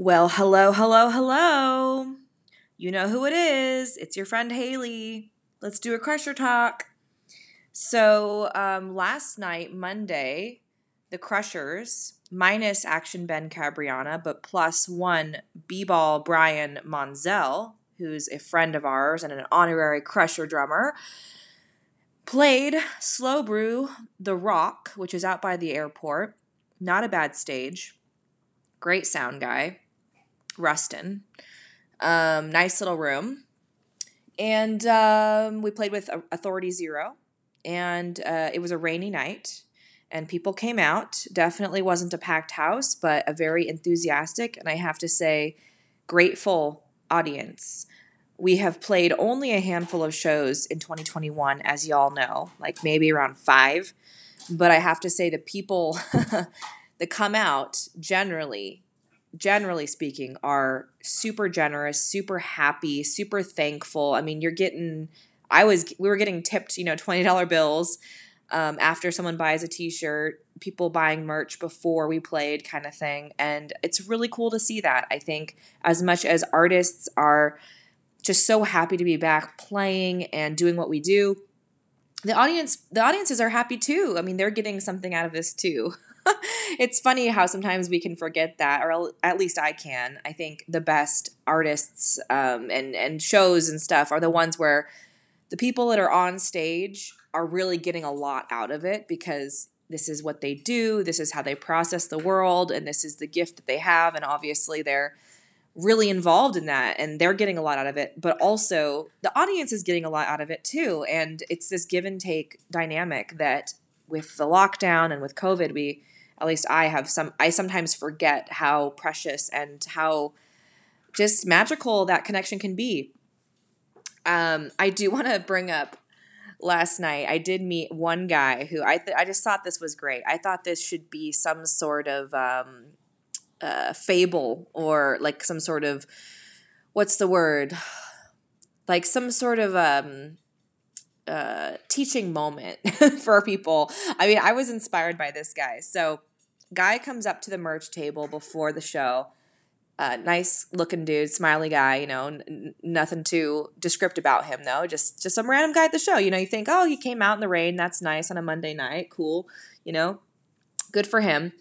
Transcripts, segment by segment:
Well, hello, hello, hello. You know who it is. It's your friend Hayley. Let's do a crusher talk. So, um, last night, Monday, the Crushers, minus Action Ben Cabriana, but plus one B Ball Brian Monzel, who's a friend of ours and an honorary Crusher drummer, played SLO Brew The Rock, which is out by the airport. Not a bad stage. Great sound guy. Rustin. Um, nice little room. And um, we played with Authority Zero. And uh, it was a rainy night. And people came out. Definitely wasn't a packed house, but a very enthusiastic and I have to say, grateful audience. We have played only a handful of shows in 2021, as y'all know, like maybe around five. But I have to say, the people that come out generally generally speaking, are super generous, super happy, super thankful. I mean, you're getting, I was, we were getting tipped, you know, $20 bills um, after someone buys a t shirt, people buying merch before we played, kind of thing. And it's really cool to see that. I think as much as artists are just so happy to be back playing and doing what we do, the audience the audiences are happy too. I mean, they're getting something out of this too. it's funny how sometimes we can forget that, or at least I can. I think the best artists um, and and shows and stuff are the ones where the people that are on stage are really getting a lot out of it because this is what they do, this is how they process the world, and this is the gift that they have, and obviously they're really involved in that and they're getting a lot out of it but also the audience is getting a lot out of it too and it's this give and take dynamic that with the lockdown and with covid we at least I have some I sometimes forget how precious and how just magical that connection can be. Um, I do want to bring up last night. I did meet one guy who I th- I just thought this was great. I thought this should be some sort of um, uh, fable or like some sort of what's the word? Like some sort of um, uh, teaching moment for people. I mean, I was inspired by this guy. So Guy comes up to the merch table before the show. Uh, nice looking dude, smiley guy. You know, n- nothing too descriptive about him though. Just just some random guy at the show. You know, you think, oh, he came out in the rain. That's nice on a Monday night. Cool. You know, good for him.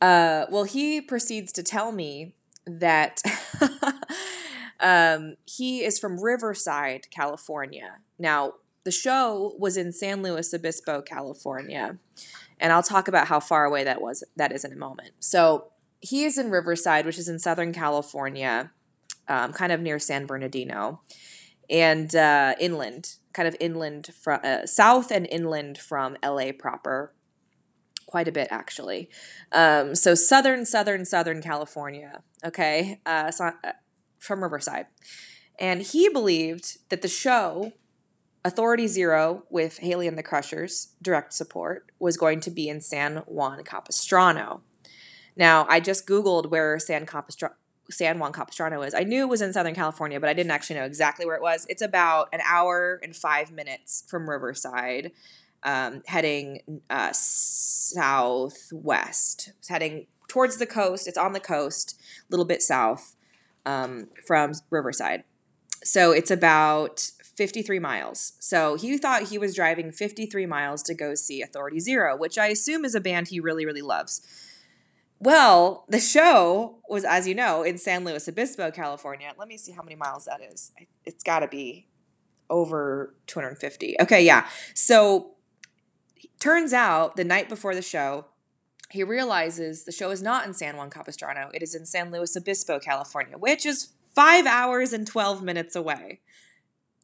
Uh, well, he proceeds to tell me that um, he is from Riverside, California. Now, the show was in San Luis Obispo, California and I'll talk about how far away that was that is in a moment. So he is in Riverside, which is in Southern California, um, kind of near San Bernardino, and uh, inland, kind of inland from uh, south and inland from LA proper, quite a bit actually. Um, so southern, southern, southern California. Okay, uh, so, uh, from Riverside, and he believed that the show Authority Zero with Hayley and the Crushers, direct support, was going to be in San Juan Capistrano. Now, I just Googled where San, San Juan Capistrano is. I knew it was in Southern California, but I didn't actually know exactly where it was. It's about an hour and five minutes from Riverside, um, heading uh, southwest. It's heading towards the coast. It's on the coast, a little bit south um, from Riverside. So it's about 53 miles. So he thought he was driving 53 miles to go see Authority Zero, which I assume is a band he really, really loves. Well, the show was, as you know, in San Luis Obispo, California. Let me see how many miles that is. It's got to be over 250. Okay, yeah. So turns out the night before the show, he realizes the show is not in San Juan Capistrano. It is in San Luis Obispo, California, which is five hours and 12 minutes away.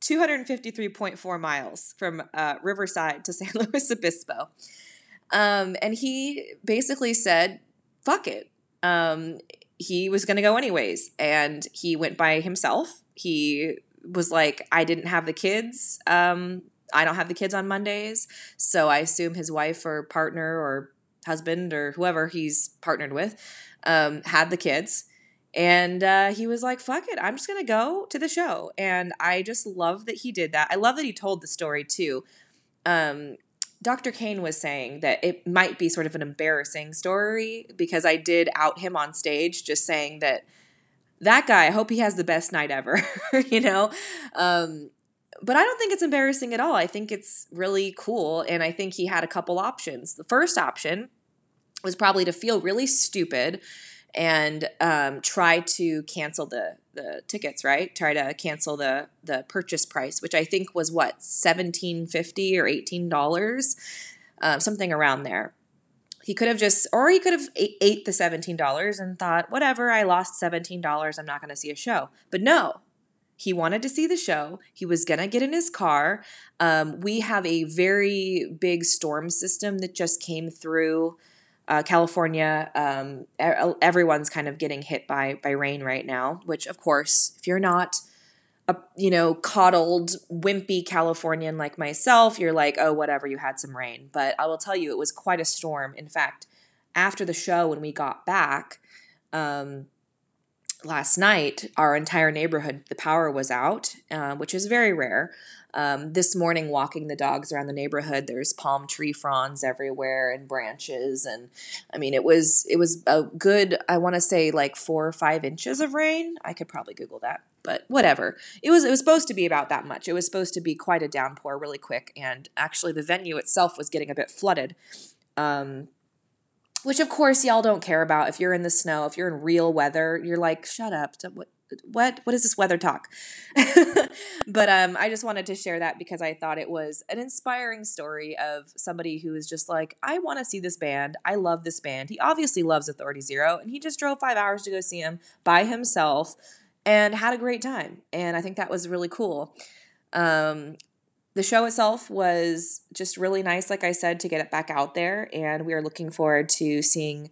253.4 miles from uh, Riverside to San Luis Obispo. Um, and he basically said, fuck it. Um, he was going to go anyways. And he went by himself. He was like, I didn't have the kids. Um, I don't have the kids on Mondays. So I assume his wife or partner or husband or whoever he's partnered with um, had the kids. And uh, he was like, fuck it, I'm just going to go to the show. And I just love that he did that. I love that he told the story too. Um, Dr. Cain was saying that it might be sort of an embarrassing story because I did out him on stage, just saying that that guy, I hope he has the best night ever, you know? Um, but I don't think it's embarrassing at all. I think it's really cool. And I think he had a couple options. The first option was probably to feel really stupid and um, try to cancel the the tickets, right? Try to cancel the the purchase price, which I think was what seventeen fifty or eighteen dollars, um, something around there. He could have just, or he could have ate the seventeen dollars and thought, whatever, I lost seventeen dollars, I'm not going to see a show. But no, he wanted to see the show. He was going to get in his car. Um, we have a very big storm system that just came through uh, California, um, everyone's kind of getting hit by by rain right now. Which, of course, if you're not a you know coddled, wimpy Californian like myself, you're like, oh, whatever. You had some rain, but I will tell you, it was quite a storm. In fact, after the show, when we got back. Um, last night, our entire neighborhood, the power was out, uh, which is very rare. Um, this morning, walking the dogs around the neighborhood, there's palm tree fronds everywhere and branches, and I mean, it was it was a good. I want to say like four or five inches of rain. I could probably Google that, but whatever. It was it was supposed to be about that much. It was supposed to be quite a downpour, really quick, and actually, the venue itself was getting a bit flooded. Um, which of course y'all don't care about if you're in the snow if you're in real weather you're like shut up what what what is this weather talk? But um i just wanted to share that because i thought it was an inspiring story of somebody who is just like i want to see this band. I love this band. He obviously loves authority zero and he just drove five hours to go see him by himself and had a great time and i think that was really cool. Um the show itself was just really nice, like I said, to get it back out there. And we are looking forward to seeing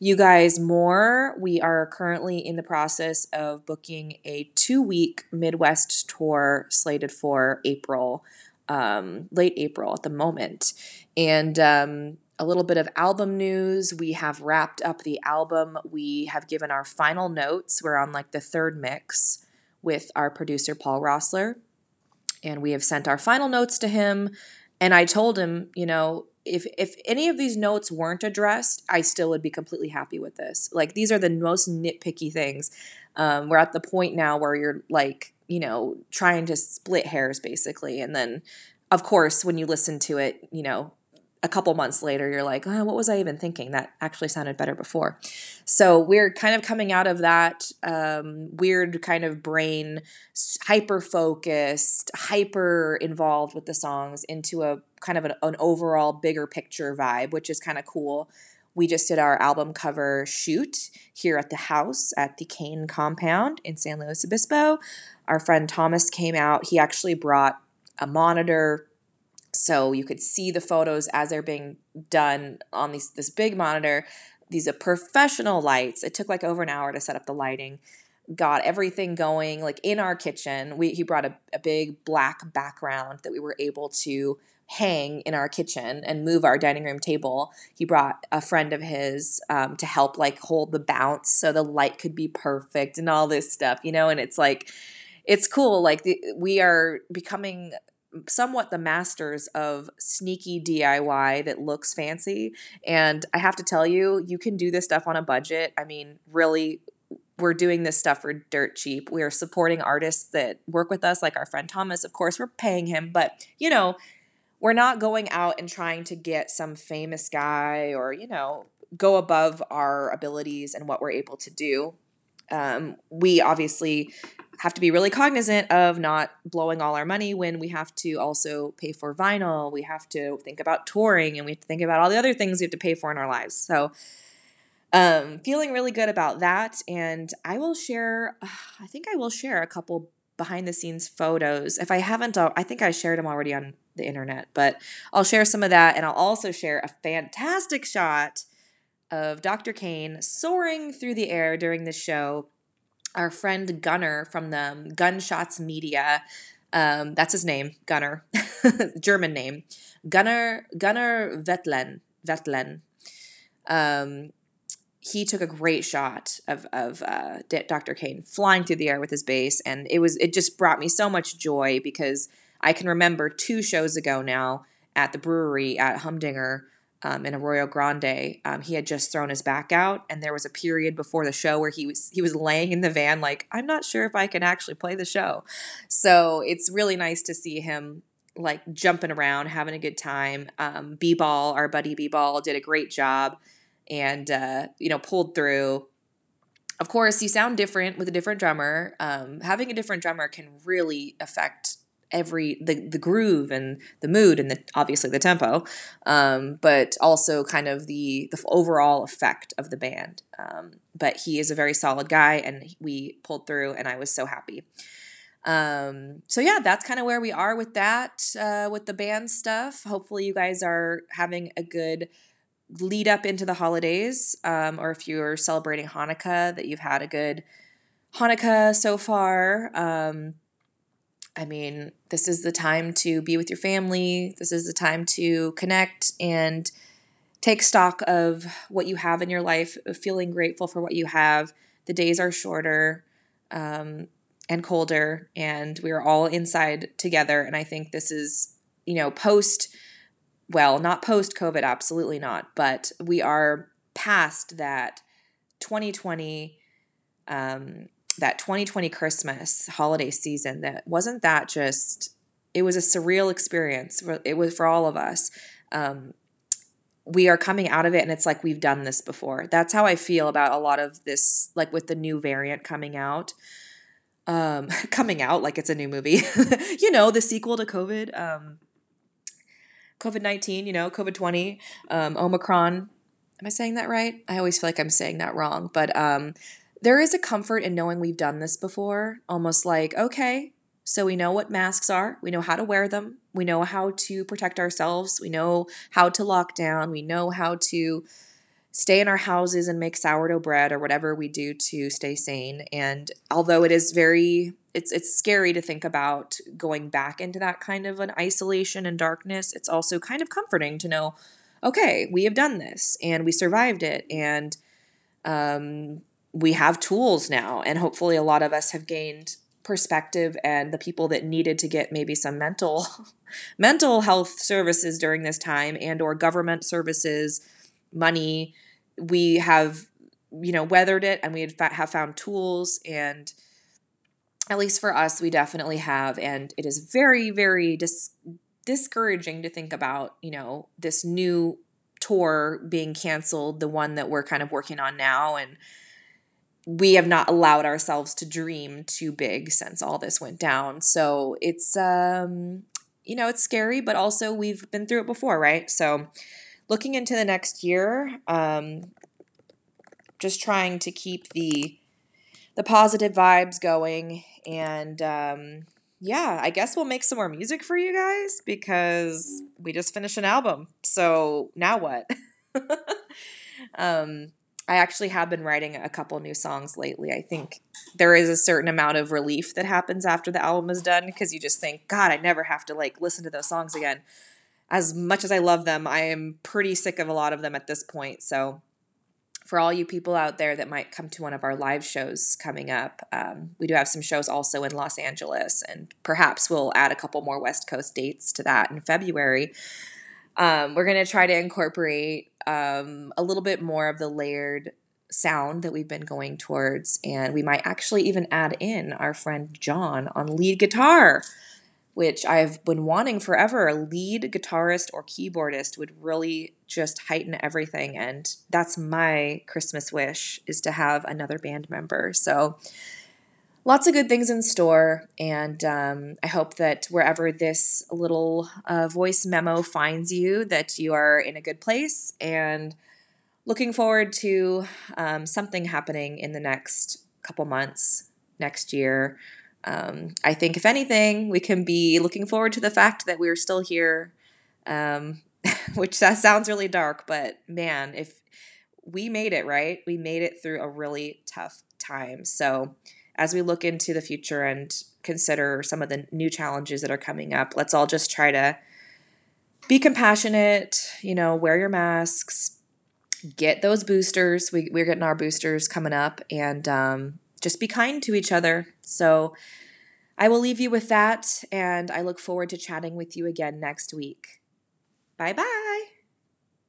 you guys more. We are currently in the process of booking a two week Midwest tour slated for April, um, late April at the moment. And um, a little bit of album news. We have wrapped up the album. We have given our final notes. We're on like the third mix with our producer, Paul Rossler and we have sent our final notes to him. And I told him, you know, if if any of these notes weren't addressed, I still would be completely happy with this. Like these are the most nitpicky things. Um, we're at the point now where you're like, you know, trying to split hairs basically, and then, of course, when you listen to it, you know, a couple months later, you're like, oh, what was I even thinking? That actually sounded better before. So we're kind of coming out of that um, weird kind of brain, hyper focused, hyper involved with the songs into a kind of an, an overall bigger picture vibe, which is kind of cool. We just did our album cover shoot here at the house at the Cain compound in San Luis Obispo. Our friend Thomas came out. He actually brought a monitor so you could see the photos as they're being done on these this big monitor. These are professional lights. It took like over an hour to set up the lighting. Got everything going like in our kitchen. We he brought a, a big black background that we were able to hang in our kitchen and move our dining room table. He brought a friend of his um, to help like hold the bounce so the light could be perfect and all this stuff you know? And it's like it's cool. Like the, we are becoming somewhat the masters of sneaky DIY that looks fancy. And I have to tell you, you can do this stuff on a budget. I mean, really, we're doing this stuff for dirt cheap. We are supporting artists that work with us, like our friend Thomas. Of course, we're paying him, but you know, we're not going out and trying to get some famous guy or, you know, go above our abilities and what we're able to do. Um, we obviously have to be really cognizant of not blowing all our money when we have to also pay for vinyl. We have to think about touring and we have to think about all the other things we have to pay for in our lives. So, um, feeling really good about that. And I will share, I think I will share a couple behind the scenes photos. If I haven't, I think I shared them already on the internet, but I'll share some of that. And I'll also share a fantastic shot of Dr. Cain soaring through the air during the show our friend Gunnar from the Gunn Shots Media. Um, that's his name, Gunnar, German name, Gunnar Gunnar Vetlen Vetlen. Um, he took a great shot of of uh, Dr. Cain flying through the air with his bass, and it was it just brought me so much joy because I can remember two shows ago now at the brewery at Humdinger um, in Arroyo Grande. Um, he had just thrown his back out, and there was a period before the show where he was he was laying in the van, like I'm not sure if I can actually play the show. So it's really nice to see him like jumping around, having a good time. Um, B-ball, our buddy B-ball, did a great job, and uh, you know pulled through. Of course, you sound different with a different drummer. Um, having a different drummer can really affect every the the groove and the mood and the obviously the tempo, um, but also kind of the the overall effect of the band. Um, but he is a very solid guy, and we pulled through, and I was so happy. Um, so yeah, that's kind of where we are with that uh, with the band stuff. Hopefully, you guys are having a good lead up into the holidays, um, or if you're celebrating Hanukkah, that you've had a good Hanukkah so far. I mean, this is the time to be with your family. This is the time to connect and take stock of what you have in your life, feeling grateful for what you have. The days are shorter um, and colder, and we are all inside together. And I think this is, you know, post, well, not post COVID, absolutely not, but we are past that 2020 um, that 2020 Christmas holiday season that wasn't that just it was a surreal experience. It was for all of us. Um, we are coming out of it and it's like we've done this before. That's how I feel about a lot of this, like with the new variant coming out. Um, coming out like it's a new movie, you know, the sequel to COVID, um, COVID 19, you know, COVID 20, um, Omicron. Am I saying that right? I always feel like I'm saying that wrong, but um, there is a comfort in knowing we've done this before, almost like, okay, so we know what masks are, we know how to wear them, we know how to protect ourselves, we know how to lock down, we know how to stay in our houses and make sourdough bread or whatever we do to stay sane. And although it is very it's it's scary to think about going back into that kind of an isolation and darkness, it's also kind of comforting to know, okay, we have done this and we survived it and um, we have tools now and hopefully a lot of us have gained perspective and the people that needed to get maybe some mental mental health services during this time and or government services money we have you know weathered it and we have found tools and at least for us we definitely have and it is very very dis- discouraging to think about you know this new tour being canceled the one that we're kind of working on now and we have not allowed ourselves to dream too big since all this went down. So it's um you know, it's scary, but also we've been through it before, right? So looking into the next year, um just trying to keep the the positive vibes going and um yeah, I guess we'll make some more music for you guys because we just finished an album. So now what? um I actually have been writing a couple new songs lately. I think there is a certain amount of relief that happens after the album is done because you just think, God, I never have to like listen to those songs again. As much as I love them, I am pretty sick of a lot of them at this point. So, for all you people out there that might come to one of our live shows coming up, um, we do have some shows also in Los Angeles, and perhaps we'll add a couple more West Coast dates to that in February. Um, we're going to try to incorporate um, a little bit more of the layered sound that we've been going towards. And we might actually even add in our friend John on lead guitar, which I've been wanting forever. A lead guitarist or keyboardist would really just heighten everything. And that's my Christmas wish is to have another band member. So lots of good things in store. And um, I hope that wherever this little uh, voice memo finds you, that you are in a good place and looking forward to um, something happening in the next couple months, next year. Um, I think, if anything, we can be looking forward to the fact that we're still here, um, which that sounds really dark, but man, if we made it, right? We made it through a really tough time. So, as we look into the future and consider some of the new challenges that are coming up, let's all just try to be compassionate, you know, wear your masks, get those boosters. We, we're getting our boosters coming up, and um, just be kind to each other. So I will leave you with that, and I look forward to chatting with you again next week. Bye bye.